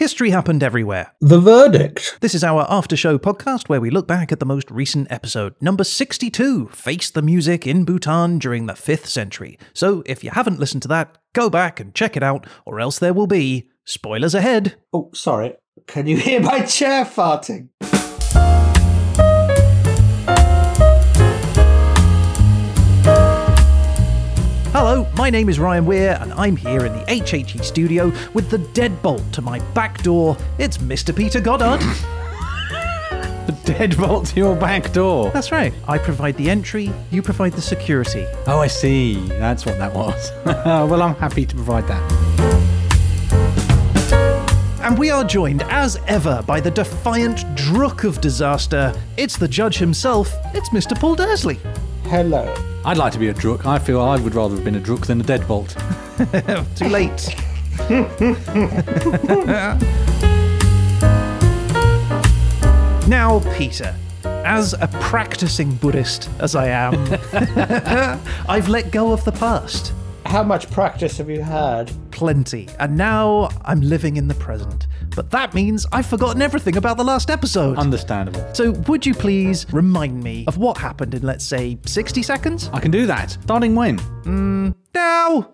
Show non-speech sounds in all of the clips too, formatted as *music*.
History happened everywhere. The verdict. This is our after show podcast where we look back at the most recent episode, number 62 Face the Music in Bhutan during the 5th century. So if you haven't listened to that, go back and check it out, or else there will be spoilers ahead. Oh, sorry. Can you *laughs* hear my chair farting? Hello, my name is Ryan Weir, and I'm here in the HHE studio with the deadbolt to my back door. It's Mr. Peter Goddard. *laughs* The deadbolt to your back door. That's right. I provide the entry, you provide the security. Oh, I see. That's what that was. *laughs* well, I'm happy to provide that. And we are joined, as ever, by the defiant Druk of disaster. It's the judge himself. It's Mr. Paul Dursley. Hello. I'd like to be a Druk. I feel I would rather have been a Druk than a deadbolt. *laughs* Too late. *laughs* now, Peter, as a practicing Buddhist as I am, *laughs* I've let go of the past. How much practice have you had? Plenty. And now I'm living in the present. But that means I've forgotten everything about the last episode. Understandable. so, would you please remind me of what happened in, let's say, 60 seconds? I can do that. Starting when? Mm, Now!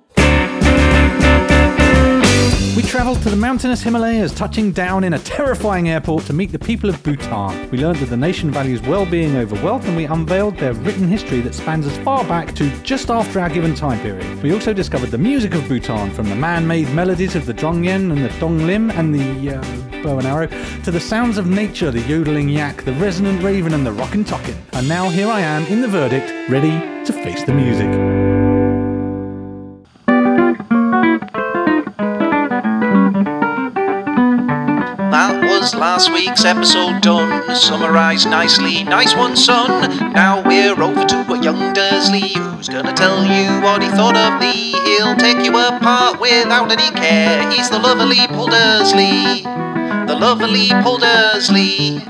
We travelled to the mountainous Himalayas, touching down in a terrifying airport to meet the people of Bhutan. We learned that the nation values well-being over wealth, and we unveiled their written history that spans as far back to just after our given time period. We also discovered the music of Bhutan, from the man-made melodies of the Drongyen and the Donglim and the uh, bow and arrow, to the sounds of nature, the yodeling yak, the resonant raven, and the rockin' tockin. And now here I am in the verdict, ready to face the music. Last week's episode done, summarised nicely. Nice one, son. Now we're over to a young Dursley, who's gonna tell you what he thought of thee. He'll take you apart without any care. He's the lovely Paul Dursley. The lovely Paul Dursley.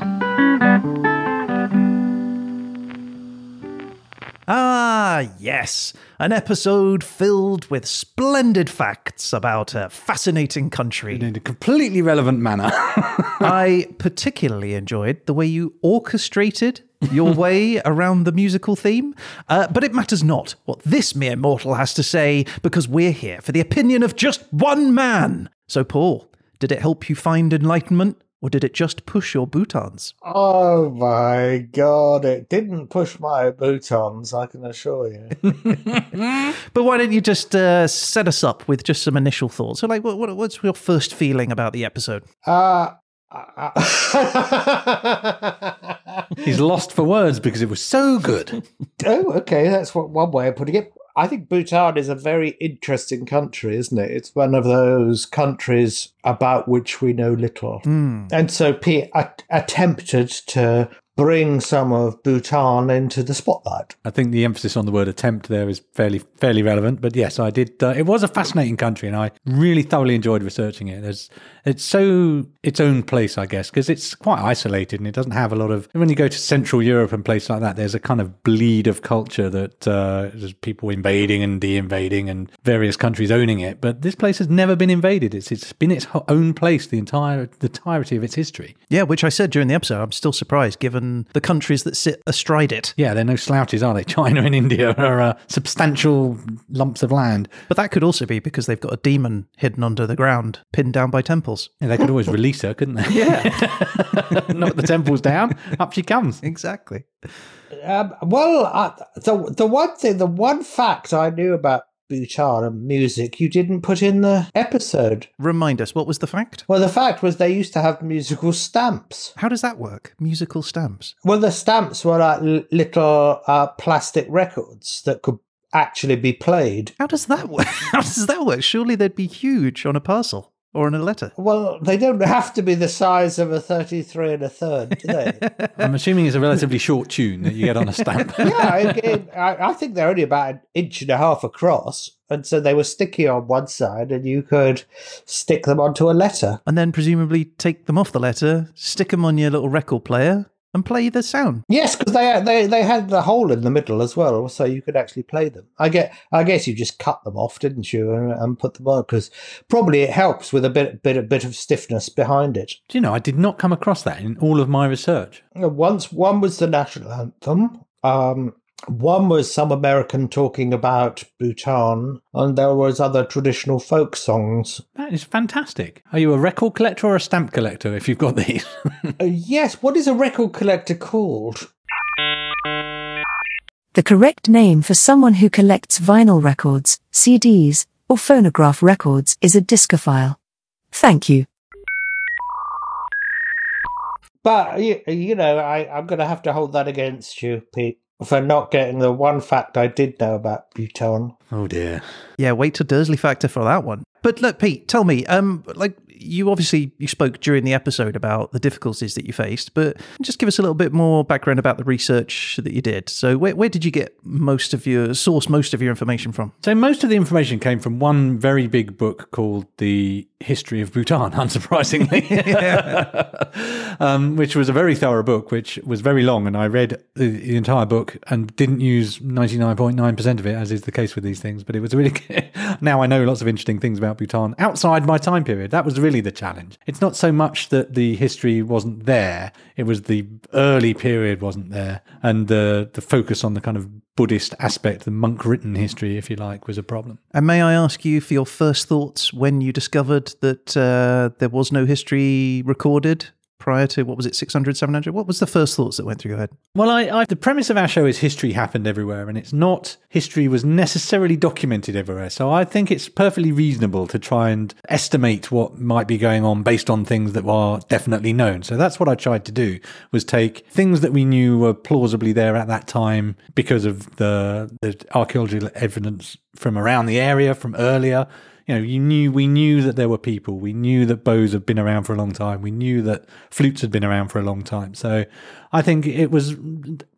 Ah, yes. An episode filled with splendid facts about a fascinating country. In a completely relevant manner. *laughs* I particularly enjoyed the way you orchestrated your *laughs* way around the musical theme. Uh, but it matters not what this mere mortal has to say, because we're here for the opinion of just one man. So, Paul, did it help you find enlightenment, or did it just push your boutons? Oh my god, it didn't push my boutons, I can assure you. *laughs* *laughs* But why don't you just uh, set us up with just some initial thoughts? So, like, what, what, what's your first feeling about the episode? Uh, uh, He's lost for words because it was so good. oh, okay, that's what one way of putting it. I think Bhutan is a very interesting country, isn't it? It's one of those countries about which we know little. Hmm. And so Pete attempted to bring some of Bhutan into the spotlight. I think the emphasis on the word attempt there is fairly fairly relevant. But yes, I did. Uh, it was a fascinating country, and I really thoroughly enjoyed researching it. There's, it's so its own place, I guess, because it's quite isolated and it doesn't have a lot of. When you go to Central Europe and places like that, there's a kind of bleed of culture that uh, there's people invading and de-invading and various countries owning it. But this place has never been invaded. It's it's been its own place the entire the entirety of its history. Yeah, which I said during the episode, I'm still surprised given the countries that sit astride it. Yeah, they're no slouches, are they? *laughs* China and India are uh, substantial lumps of land. But that could also be because they've got a demon hidden under the ground, pinned down by temples. Yeah, they could always release her, couldn't they? Yeah, *laughs* Knock the temples down, up she comes. exactly. Um, well, uh, the the one thing, the one fact I knew about Bhutan and music you didn't put in the episode. Remind us, what was the fact? Well, the fact was they used to have musical stamps. How does that work? Musical stamps. Well, the stamps were like little uh, plastic records that could actually be played. How does that work? *laughs* How does that work? Surely they'd be huge on a parcel or in a letter. Well, they don't have to be the size of a 33 and a third, do they? *laughs* I'm assuming it's a relatively short tune that you get on a stamp. *laughs* yeah, I, I, I think they're only about an inch and a half across. And so they were sticky on one side, and you could stick them onto a letter. And then presumably take them off the letter, stick them on your little record player, and play the sound. Yes, because they they they had the hole in the middle as well, so you could actually play them. I get, I guess you just cut them off, didn't you, and, and put them on because probably it helps with a bit bit a bit of stiffness behind it. Do you know, I did not come across that in all of my research. Once one was the national anthem. Um, one was some American talking about Bhutan, and there was other traditional folk songs. That is fantastic. Are you a record collector or a stamp collector if you've got these? *laughs* Uh, yes, what is a record collector called? The correct name for someone who collects vinyl records, CDs, or phonograph records is a discophile. Thank you. But you, you know, I, I'm going to have to hold that against you, Pete, for not getting the one fact I did know about Bhutan. oh dear. Yeah, wait till Dursley Factor for that one. But look, Pete, tell me, um, like you obviously you spoke during the episode about the difficulties that you faced, but just give us a little bit more background about the research that you did. So, where, where did you get most of your source, most of your information from? So most of the information came from one very big book called The History of Bhutan, *laughs* unsurprisingly, *laughs* um, which was a very thorough book, which was very long, and I read the, the entire book and didn't use ninety nine point nine percent of it, as is the case with these things. But it was really *laughs* now I know lots of interesting things about Bhutan outside my time period. That was really the challenge. It's not so much that the history wasn't there; it was the early period wasn't there, and the the focus on the kind of Buddhist aspect, the monk written history, if you like, was a problem. And may I ask you for your first thoughts when you discovered that uh, there was no history recorded prior to what was it, 600, 700? What was the first thoughts that went through your head? Well, I, I, the premise of our show is history happened everywhere, and it's not history was necessarily documented everywhere. So I think it's perfectly reasonable to try and estimate what might be going on based on things that are definitely known. So that's what I tried to do was take things that we knew were plausibly there at that time because of the the archaeological evidence from around the area from earlier you know, you knew we knew that there were people. We knew that bows had been around for a long time. We knew that flutes had been around for a long time. So I think it was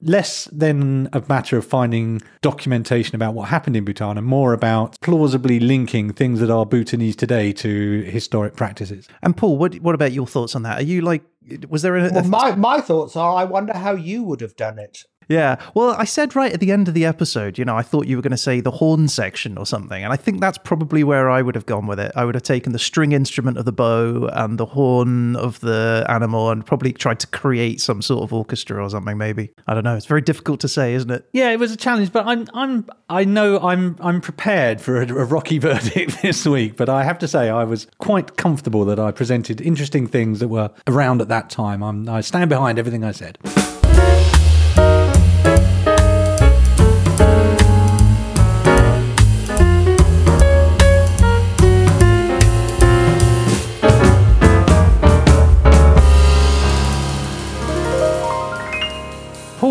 less than a matter of finding documentation about what happened in Bhutan and more about plausibly linking things that are Bhutanese today to historic practices. And Paul, what what about your thoughts on that? Are you like, was there a, a Well, my, my thoughts are I wonder how you would have done it. Yeah. Well, I said right at the end of the episode, you know, I thought you were going to say the horn section or something. And I think that's probably where I would have gone with it. I would have taken the string instrument of the bow and the horn of the animal and probably tried to create some sort of orchestra or something, maybe. I don't know. It's very difficult to say, isn't it? Yeah, it was a challenge, but I'm I'm I know I'm I'm prepared for a, a rocky *laughs* verdict this week. But I have to say I was quite comfortable that I presented interesting things that were around at that time. I'm, I stand behind everything I said.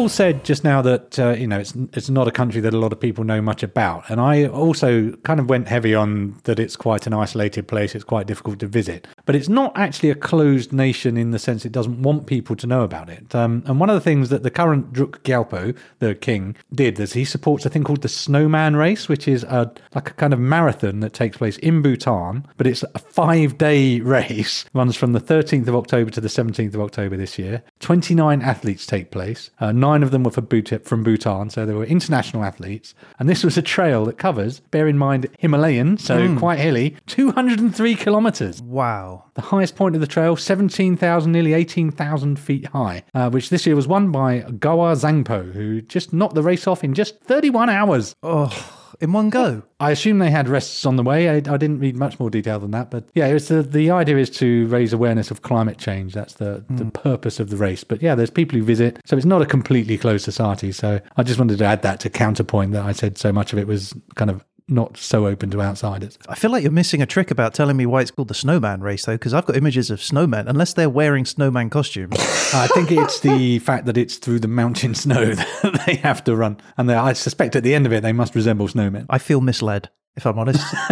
Said just now that uh, you know it's it's not a country that a lot of people know much about, and I also kind of went heavy on that it's quite an isolated place. It's quite difficult to visit, but it's not actually a closed nation in the sense it doesn't want people to know about it. Um, and one of the things that the current Druk Gyalpo, the king, did is he supports a thing called the Snowman Race, which is a like a kind of marathon that takes place in Bhutan, but it's a five day *laughs* race. Runs from the 13th of October to the 17th of October this year. 29 athletes take place. Uh, nine of them were for Bhut- from Bhutan, so they were international athletes. And this was a trail that covers, bear in mind, Himalayan, so quite hilly, 203 kilometers. Wow. The highest point of the trail, 17,000, nearly 18,000 feet high, uh, which this year was won by Gawa Zangpo, who just knocked the race off in just 31 hours. Oh, in one go. I assume they had rests on the way. I, I didn't read much more detail than that, but yeah, it's the, the idea is to raise awareness of climate change. That's the, the hmm. purpose of the race. But yeah, there's people who visit, so it's not a completely closed society. So I just wanted to add that to counterpoint that I said so much of it was kind of not so open to outsiders. I feel like you're missing a trick about telling me why it's called the snowman race, though, because I've got images of snowmen, unless they're wearing snowman costumes. *laughs* I think it's the fact that it's through the mountain snow *laughs* that they have to run, and they, I suspect at the end of it they must resemble snowmen. I feel misled, if I'm honest. *laughs*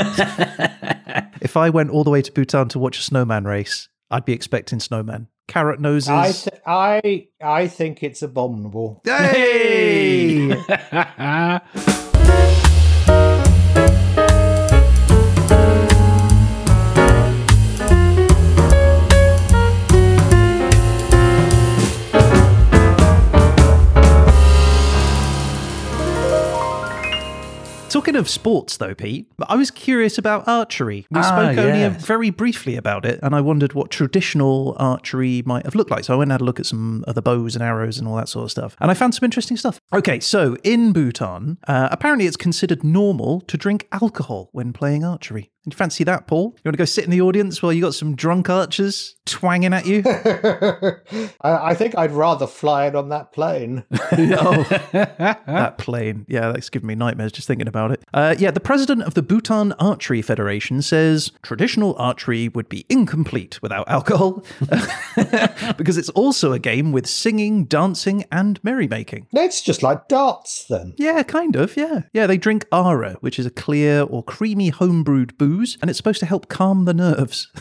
if I went all the way to Bhutan to watch a snowman race, I'd be expecting snowmen. Carrot noses. I, th- I, I think it's abominable. hey! Talking of sports, though, Pete, I was curious about archery. We Ah, spoke only yes. very briefly about it, and I wondered what traditional archery might have looked like. So I went and had a look at some of the bows and arrows and all that sort of stuff, and I found some interesting stuff. Okay, so in Bhutan, uh, apparently it's considered normal to drink alcohol when playing archery. Do you fancy that, Paul? You want to go sit in the audience while you got some drunk archers twanging at you? *laughs* I, I think I'd rather fly it on that plane. *laughs* oh, that plane. Yeah, that's giving me nightmares just thinking about it. Uh, yeah, the president of the Bhutan Archery Federation says traditional archery would be incomplete without alcohol *laughs* because it's also a game with singing, dancing, and merrymaking. It's just like darts then. Yeah, kind of. Yeah. Yeah, they drink Ara, which is a clear or creamy homebrewed booze, and it's supposed to help calm the nerves. *laughs*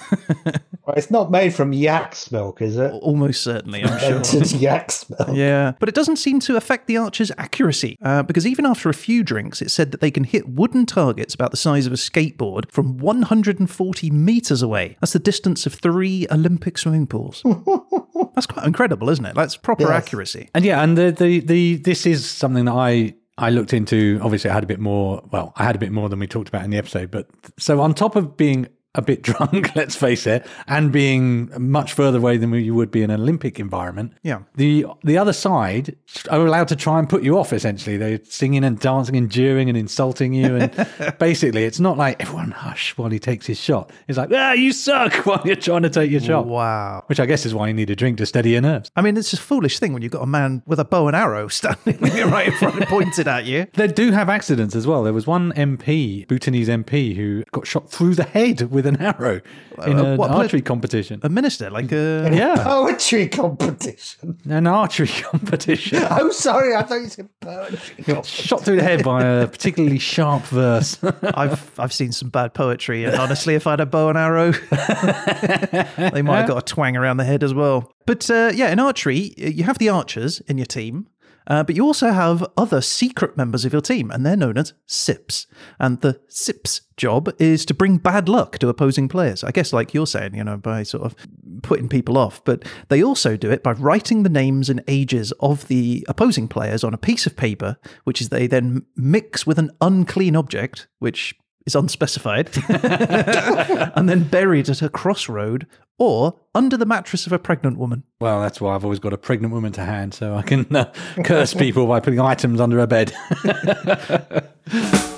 Well, it's not made from yak's milk, is it? Almost certainly, I'm sure. *laughs* Yak's milk. Yeah, but it doesn't seem to affect the archer's accuracy uh, because even after a few drinks, it said that they can hit wooden targets about the size of a skateboard from 140 meters away. That's the distance of three Olympic swimming pools. *laughs* That's quite incredible, isn't it? That's proper Yes. accuracy. And yeah, and the, the the this is something that I I looked into. Obviously, I had a bit more. Well, I had a bit more than we talked about in the episode. But so on top of being a bit *laughs* drunk, let's face it, and being much further away than you would be in an Olympic environment. Yeah. The the other side are allowed to try and put you off. Essentially, they're singing and dancing and jeering and insulting you. And *laughs* basically, it's not like everyone hush while he takes his shot. It's like ah, you suck *laughs* while you're trying to take your shot. Wow. Which I guess is why you need a drink to steady your nerves. I mean, it's a foolish thing when you've got a man with a bow and arrow standing right in front and pointed at you. They do have accidents as well. There was one MP, Bhutanese MP, who got shot through the head with an arrow in Uh, an what, archery competition. A minister, like a. *laughs* Yeah, Poetry competition. an archery *laughs* competition. *laughs* Oh, sorry, I thought you said poetry. Got shot through the head by a particularly sharp verse. I've I've seen some bad poetry, and honestly, if I had a bow and arrow, they might have got a twang around the head as well. But uh, yeah, in archery, you have the archers in your team, uh, but you also have other secret members of your team, and they're known as SIPs. And the SIPs' job is to bring bad luck to opposing players. I guess, like you're saying, you know, by sort of putting people off. But they also do it by writing the names and ages of the opposing players on a piece of paper, which is they then mix with an unclean object, which is unspecified, *laughs* and then buried at a crossroad or under the mattress of a pregnant woman. well, that's why I've always got a pregnant woman to hand, so I can uh, *laughs* curse people by putting items under her bed. *laughs*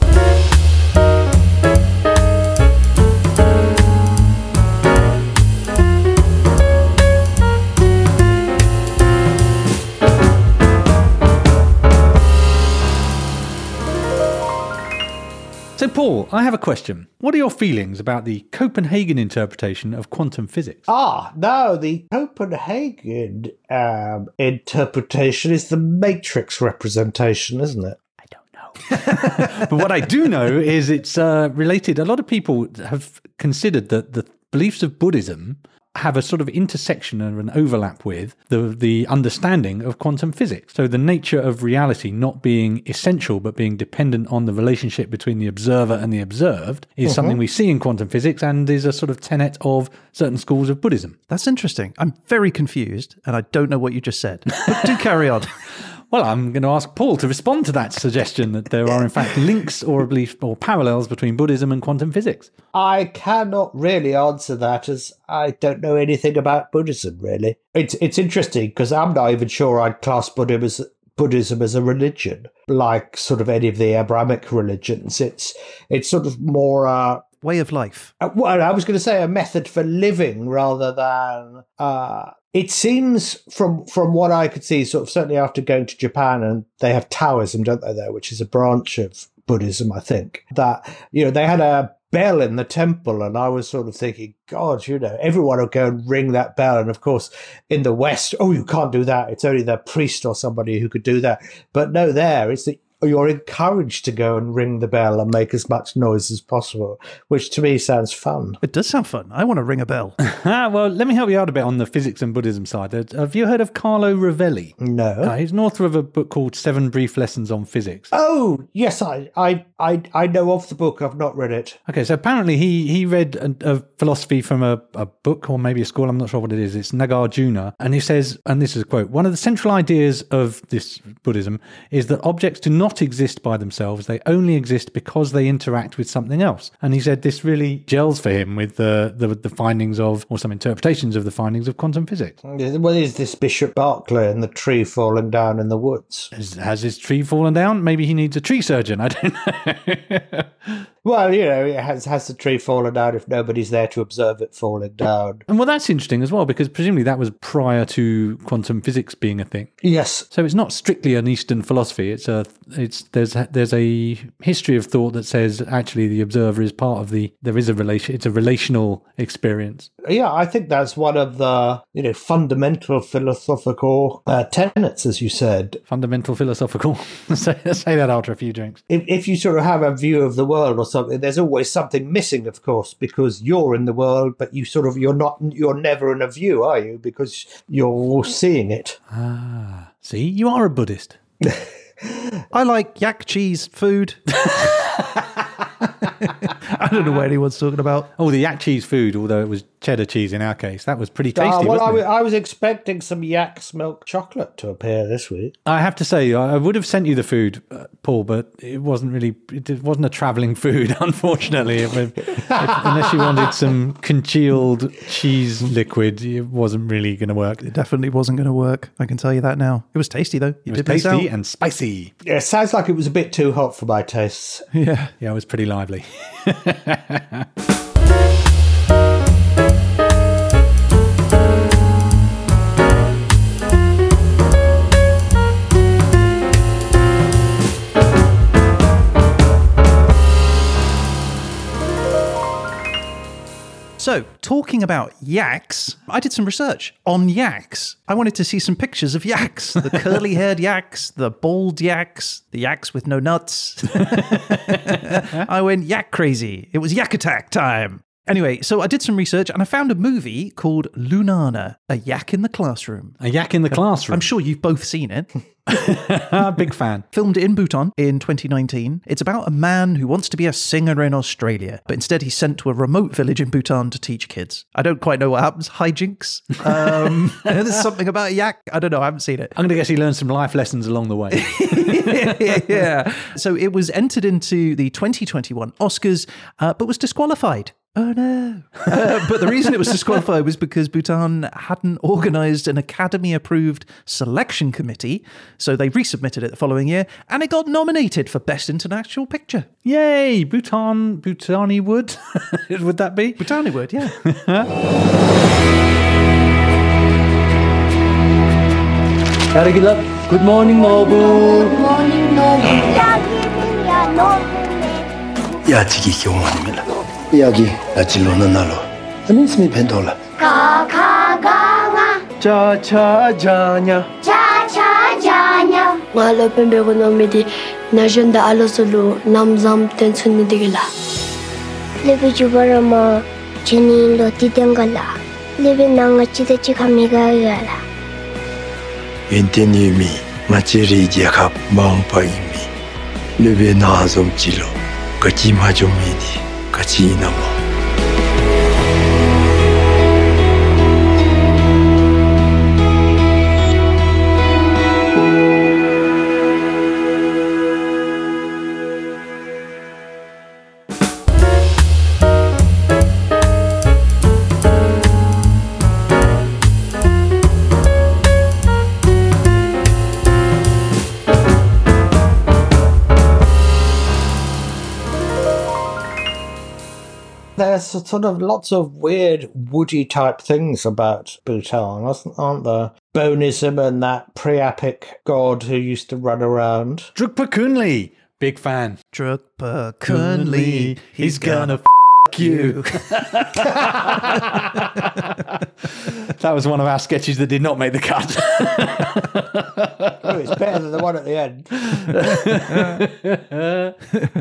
So, Paul, I have a question. What are your feelings about the Copenhagen interpretation of quantum physics? Ah, no, the Copenhagen um, interpretation is the matrix representation, isn't it? I don't know. *laughs* *laughs* but what I do know is it's uh, related. A lot of people have considered that the beliefs of Buddhism have a sort of intersection or an overlap with the the understanding of quantum physics. So the nature of reality not being essential but being dependent on the relationship between the observer and the observed is mm-hmm. something we see in quantum physics and is a sort of tenet of certain schools of Buddhism. That's interesting. I'm very confused and I don't know what you just said. But do carry on. *laughs* Well, I'm going to ask Paul to respond to that suggestion that there are in fact *laughs* links or a belief or parallels between Buddhism and quantum physics. I cannot really answer that as I don't know anything about Buddhism, really. It's it's interesting because I'm not even sure I'd class Buddhism as, Buddhism as a religion, like sort of any of the Abrahamic religions. It's it's sort of more uh, Way of life. uh, well, I was going to say a method for living rather than. Uh, it seems from from what I could see, sort of certainly after going to Japan, and they have Taoism, don't they? There, which is a branch of Buddhism, I think. That you know they had a bell in the temple, and I was sort of thinking, God, you know, everyone will go and ring that bell, and of course, in the West, oh, you can't do that. It's only the priest or somebody who could do that. But no, there it's that you're encouraged to go and ring the bell and make as much noise as possible, which to me sounds fun. It does sound fun. I want to ring a bell. *laughs* Ah, well, let me help you out a bit on the physics and Buddhism side. Uh, Have you heard of Carlo Rovelli? No. Uh, he's an author of a book called Seven Brief Lessons on Physics. Oh yes, I, I I I know of the book. I've not read it. Okay, so apparently he he read a, a philosophy from a, a book or maybe a school. I'm not sure what it is. It's Nagarjuna, and he says, and this is a quote: one of the central ideas of this Buddhism is that objects do not not exist by themselves. They only exist because they interact with something else. And he said this really gels for him with the, the, the findings of, or some interpretations of the findings of quantum physics. Well, is this Bishop Berkeley and the tree falling down in the woods? Has, has his tree fallen down? Maybe he needs a tree surgeon. I don't know. *laughs* Well, you know, it has has the tree fallen down if nobody's there to observe it falling down? and well, that's interesting as well, because presumably that was prior to quantum physics being a thing. Yes. So it's not strictly an Eastern philosophy. It's a it's there's there's a history of thought that says actually the observer is part of the there is a relation. It's a relational experience. Yeah, I think that's one of the you know fundamental philosophical uh, tenets, as you said. Fundamental philosophical. *laughs* say, say that after a few drinks. If, if you sort of have a view of the world or something, there's always something missing, of course, because you're in the world, but you sort of you're not you're never in a view, are you? Because you're seeing it. Ah, See, you are a Buddhist. *laughs* I like yak cheese food. *laughs* *laughs* I don't know what anyone's talking about. Oh, the yak cheese food, although it was cheddar cheese in our case, that was pretty tasty. Ah, well, I, it? I was expecting some yak's milk chocolate to appear this week. I have to say, I I would have sent you the food, uh, Paul, but it wasn't really. It wasn't a travelling *laughs* food, unfortunately. If- if- unless you wanted some congealed cheese liquid, it wasn't really going to work. It It definitely wasn't going to work. I can tell you that now. It was tasty though. You was tasty and spicy. Yeah, it sounds like it was a bit too hot for my tastes. Yeah. Yeah, it was pretty lively. *laughs* So, talking about yaks, I did some research on yaks. I wanted to see some pictures of yaks the *laughs* curly haired yaks, the bald yaks, the yaks with no nuts. *laughs* I went yak crazy. It was yak attack time. Anyway, so I did some research and I found a movie called Lunana, a yak in the classroom. A yak in the classroom. I'm sure you've both seen it. A *laughs* big fan. Filmed in Bhutan in 2019. It's about a man who wants to be a singer in Australia, but instead he's sent to a remote village in Bhutan to teach kids. I don't quite know what happens. Hijinks. Um, *laughs* there's something about a yak. I don't know. I haven't seen it. I'm going to guess he learned some life lessons along the way. *laughs* yeah. So it was entered into the 2021 Oscars, uh, but was disqualified Oh no. Uh, but the reason it was disqualified was because Bhutan hadn't organized an academy approved selection committee. So they resubmitted it the following year and it got nominated for Best International Picture. Yay! Bhutan, Bhutani wood. would *laughs* that be? Bhutani word, yeah. *laughs* Karagila, good morning, Nobu. morning, no. Yaginia, no. 야지기 경원입니다. 여기 나질로는 날로 아니스미 펜돌라 Kakaganga, Cha-cha-janya. cha cha janya. ngalo pembe ko no midi na jenda alo solo nam zam ten sun ni digila Libi jubarama, chini lo tidengala. Libi nanga chida chikamiga yala. 인테니미 마치리 제갑 마음파이미 르베 나좀 찔로 같이 마좀이디 技能哦。There's sort of lots of weird woody type things about Bhutan, aren't there? Bonism and that pre-epic god who used to run around. Drukpa Kunli. Big fan. Drukpa Kunli, He's gonna f you. *laughs* that was one of our sketches that did not make the cut. Oh, it's better than the one at the end. *laughs*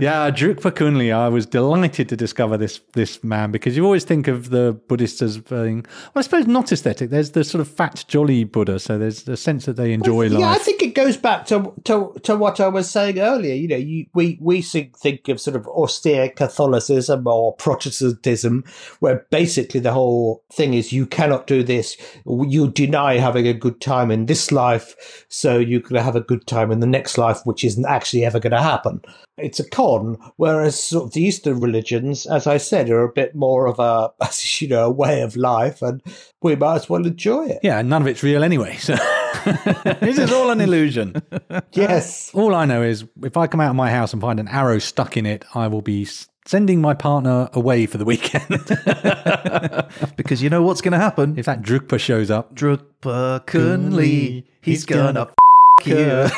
yeah, Drukpa Kunli. I was delighted to discover this this man because you always think of the Buddhists as being, well, I suppose not aesthetic. There's the sort of fat, jolly Buddha, so there's the sense that they enjoy life. yeah, I think it goes back to, to to what I was saying earlier. You know, you, we we think, think of sort of austere Catholicism or Protestantism, where basically the whole thing is you cannot do this. You deny having a good time in this life so you're going to have a good time in the next life, which isn't actually ever going to happen. It's a con, whereas sort of the Eastern religions, as I said, are a bit more of a, *laughs* you know, a way of life, and we might as well enjoy it. Yeah, none of it's real anyway. So *laughs* this is all an illusion. Yes. All I know is if I come out of my house and find an arrow stuck in it, I will be sending my partner away for the weekend. *laughs* *laughs* Because you know what's going to happen. if that Drukpa shows up, Drukpa Kunli, he's He's gonna gonna f- you.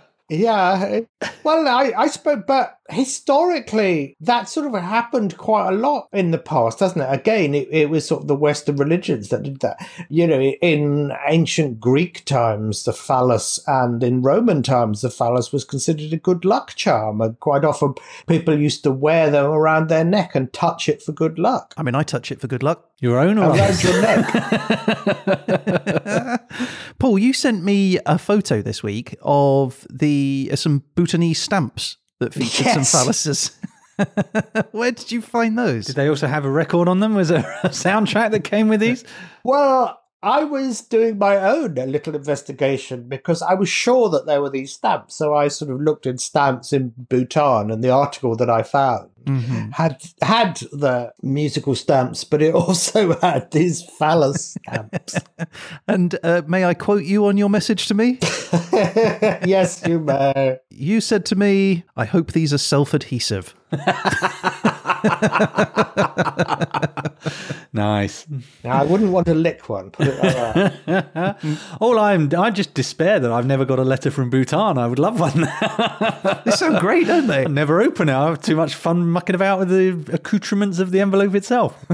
*laughs* Yeah. Well, I, I suppose, but historically, that sort of happened quite a lot in the past, doesn't it? Again, it, it was sort of the Western religions that did that. You know, in ancient Greek times, the phallus, and in Roman times, the phallus was considered a good luck charm. And quite often, people used to wear them around their neck and touch it for good luck. I mean, I touch it for good luck. your own or Around your neck. *laughs* *laughs* Paul, you sent me a photo this week of the uh, some Bhutanese stamps that featured Yes. some phalluses. *laughs* Where did you find those? Did they also have a record on them? Was there a *laughs* soundtrack that came with these? Well, I was doing my own little investigation because I was sure that there were these stamps. So I sort of looked in stamps in Bhutan, and the article that I found had had the musical stamps, but it *laughs* also had these phallus stamps. *laughs* And uh, may I quote you on your message to me? *laughs* yes, you may. You said to me, "I hope these are self-adhesive." *laughs* Nice. Now, I wouldn't want to lick one. Put it like. *laughs* All I'm, I just despair that I've never got a letter from Bhutan. I would love one. *laughs* They sound great, don't they? I never open it. I have too much fun mucking about with the accoutrements of the envelope itself.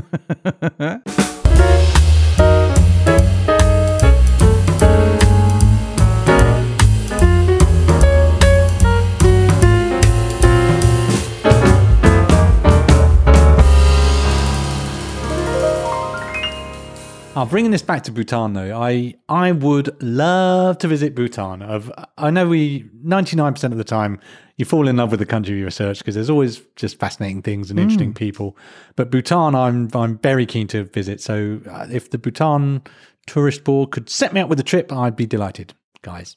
Oh, bringing this back to Bhutan, though, I I would love to visit Bhutan. Of I know we ninety nine percent of the time you fall in love with the country you research because there's always just fascinating things and interesting people. But Bhutan, I'm I'm very keen to visit. So uh, if the Bhutan Tourist Board could set me up with a trip, I'd be delighted, guys.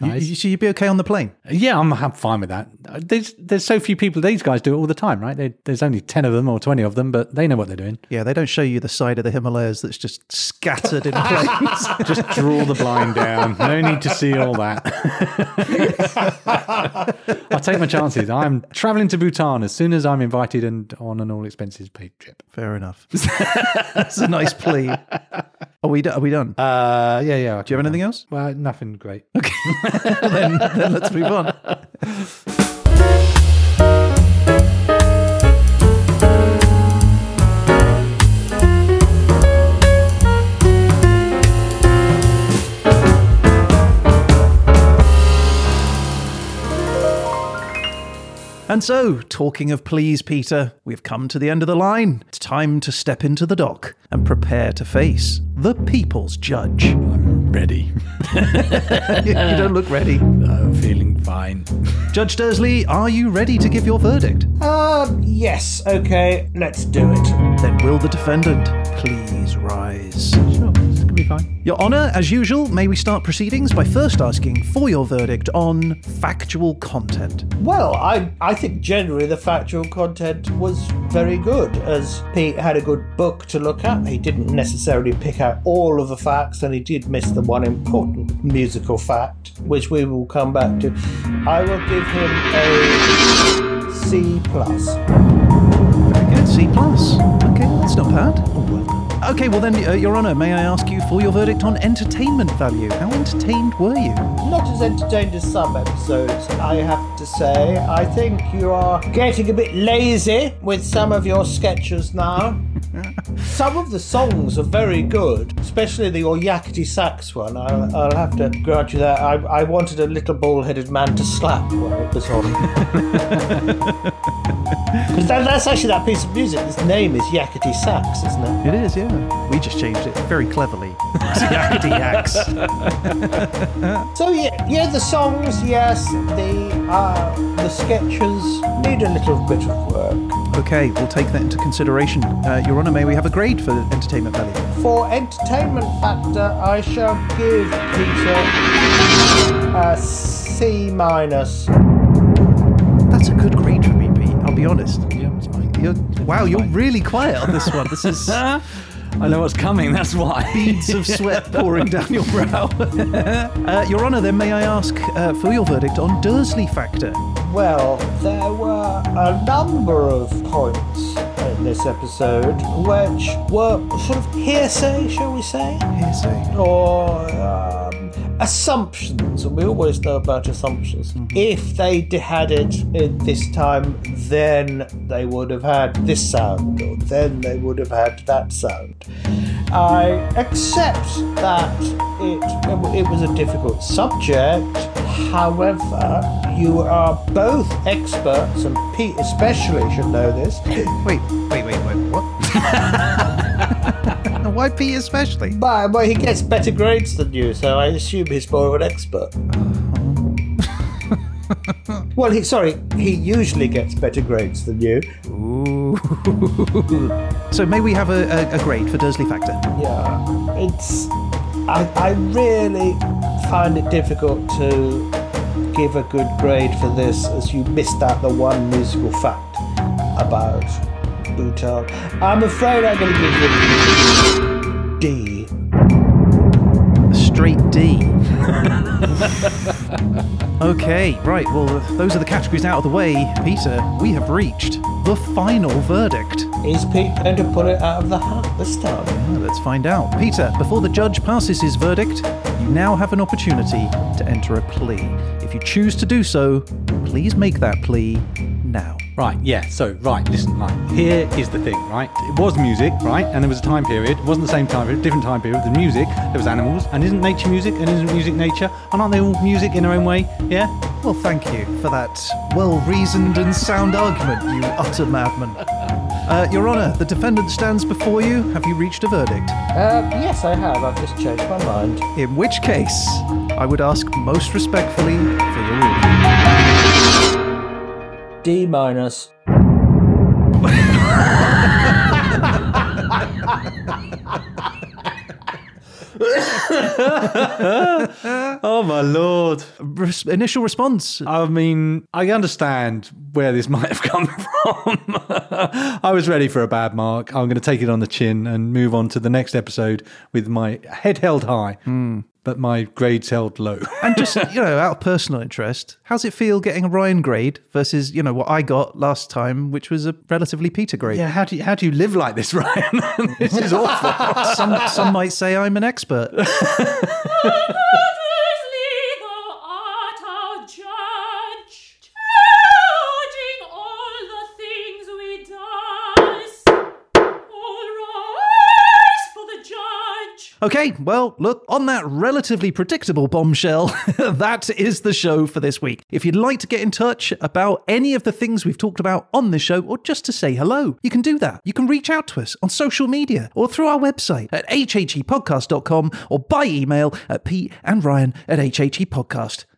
Guys, you, so you'd be okay on the plane? yeah, I'm, I'm fine with that. There's there's so few people. These guys do it all the time, right? They, there's only ten of them or twenty of them, but they know what they're doing. Yeah, they don't show you the side of the Himalayas that's just scattered in planes. *laughs* *laughs* Just draw the blind down. No need to see all that. *laughs* I'll take my chances. I'm traveling to Bhutan as soon as I'm invited and on an all expenses paid trip. Fair enough. That's a nice plea. Are we, are we done? Uh, yeah, yeah. Do you have anything else? Well, nothing great. *laughs* then, then let's move on. And so, talking of please, Peter, we've come to the end of the line. It's time to step into the dock and prepare to face the people's judge. Ready. *laughs* you don't look ready. I'm feeling fine. *laughs* Judge Dursley, are you ready to give your verdict? Um, yes, okay, let's do it. Then will the defendant please rise? Sure, be fine. Your Honour, as usual, may we start proceedings by first asking for your verdict on factual content. Well, I I think generally the factual content was very good, as Pete had a good book to look at. He didn't necessarily pick out all of the facts, and he did miss the one important musical fact, which we will come back to. I will give him a C plus. Very good, C plus. Okay, that's not bad. Oh, Okay, well then, uh, Your Honour, may I ask you for your verdict on entertainment value? How entertained were you? Not as entertained as some episodes, I have to say. I think you are getting a bit lazy with some of your sketches now. Some of the songs are very good, especially the Oyakity sax one. I'll, I'll have to grant you that. I, I wanted a little bald headed man to slap when it was on. *laughs* Because that, that's actually that piece of music. Its name is Yakety Sax, isn't it? It is, yeah. We just changed it very cleverly. to Yakety Yaks. *laughs* So yeah, yeah, the songs, yes, the uh, the sketches need a little bit of work. Okay, we'll take that into consideration. Uh, Your Honour, may we have a grade for entertainment value? For entertainment factor, I shall give Peter a C minus. That's a good grade for me, Pete. I'll be honest. Yeah, it's fine. You're, wow, you're really quiet on this one. This is *laughs* I know what's coming, that's why. beads of sweat *laughs* pouring down your brow. *laughs* uh, your Honour, then may I ask uh, for your verdict on Dursley Factor? Well, there were a number of points in this episode which were sort of hearsay, shall we say? Hearsay. or um, assumptions, and we always know about assumptions. If they had it in this time, then they would have had this sound, or then they would have had that sound. I accept that it, it was a difficult subject. However, you are both experts, and Pete especially should know this. *laughs* Wait, wait, wait, wait, what? *laughs* Why Pete especially? But, but he gets better grades than you, so I assume he's more of an expert. *laughs* well, he sorry, he usually gets better grades than you. Ooh. so may we have a, a, a grade for Dursley Factor? Yeah, it's. I, I really find it difficult to give a good grade for this, as you missed out the one musical fact about Bhutan. I'm afraid I'm going to give you D. A straight D. *laughs* okay, right. Well, those are the categories out of the way. Peter, we have reached the final verdict. Is Pete going to pull it out of the hat this time? Well, let's find out. Peter, before the judge passes his verdict, you now have an opportunity to enter a plea. If you choose to do so, please make that plea now. Right, yeah, so, right, listen, right. Here is the thing, right? It was music, right? And there was a time period. It wasn't the same time period, different time period. The music, there was animals. And isn't nature music? And isn't music nature? And aren't they all music in their own way? Yeah? Well, thank you for that well reasoned and sound argument, you utter madman. *laughs* Uh, Your Honour, the defendant stands before you. Have you reached a verdict? Uh, yes, I have. I've just changed my mind. In which case, I would ask most respectfully for your ruling. D minus. *laughs* *laughs* Oh, my lord. Res- initial response. I mean, I understand where this *laughs* might have come from. *laughs* I was ready for a bad mark. I'm going to take it on the chin and move on to the next episode with my head held high, hmm. But my grades held low. *laughs* And just, you know, out of personal interest, how's it feel getting a Ryan grade versus, you know, what I got last time, which was a relatively Peter grade? yeah, how do you, how do you live like this, *laughs* Ryan? this is awful. Some, some might say I'm an expert. *laughs* Okay, well, look, on that relatively predictable bombshell, *laughs* that is the show for this week. If you'd like to get in touch about any of the things we've talked about on this show, or just to say hello, you can do that. You can reach out to us on social media or through our website at hhepodcast.com or by email at pete and ryan at hhepodcast.com.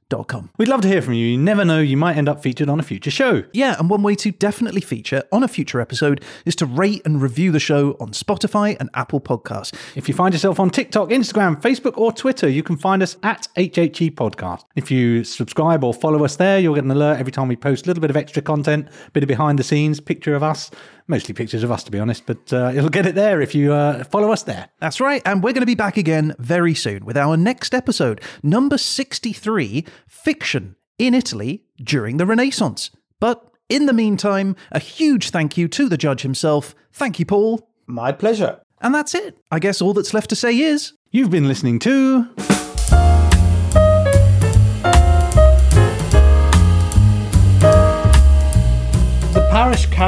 We'd love to hear from you. You never know, you might end up featured on a future show. Yeah, and one way to definitely feature on a future episode is to rate and review the show on Spotify and Apple Podcasts. If you find yourself on TikTok, Instagram, Facebook, or Twitter, you can find us at HHE Podcast. If you subscribe or follow us there, you'll get an alert every time we post a little bit of extra content, a bit of behind the scenes, picture of us, mostly pictures of us, to be honest, but uh, it'll get it there if you uh, follow us there. That's right, and we're going to be back again very soon with our next episode, number 63 Fiction in Italy during the Renaissance. But in the meantime, a huge thank you to the judge himself. Thank you, Paul. My pleasure. And that's it. I guess all that's left to say is. You've been listening to.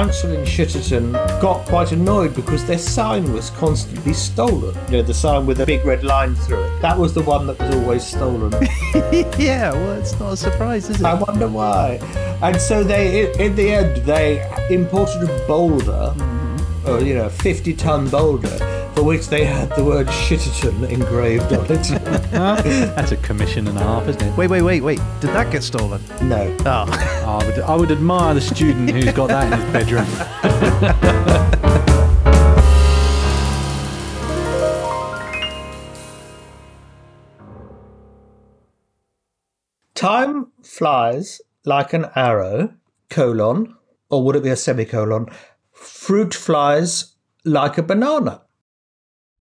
Council in Shitterton got quite annoyed because their sign was constantly stolen. You know, the sign with a big red line through it. That was the one that was always stolen. *laughs* yeah, well, it's not a surprise, is it? I wonder why. And so they, in, the end, they imported a boulder, or you know, a 50 ton boulder for which they had the word Shitterton engraved on it. *laughs* That's a commission and a half, isn't it? Wait, wait, wait, wait. Did that get stolen? no. Oh. I would, I would admire the student who's got that in his bedroom. *laughs* Time flies like an arrow, colon, or would it be a semicolon? Fruit flies like a banana.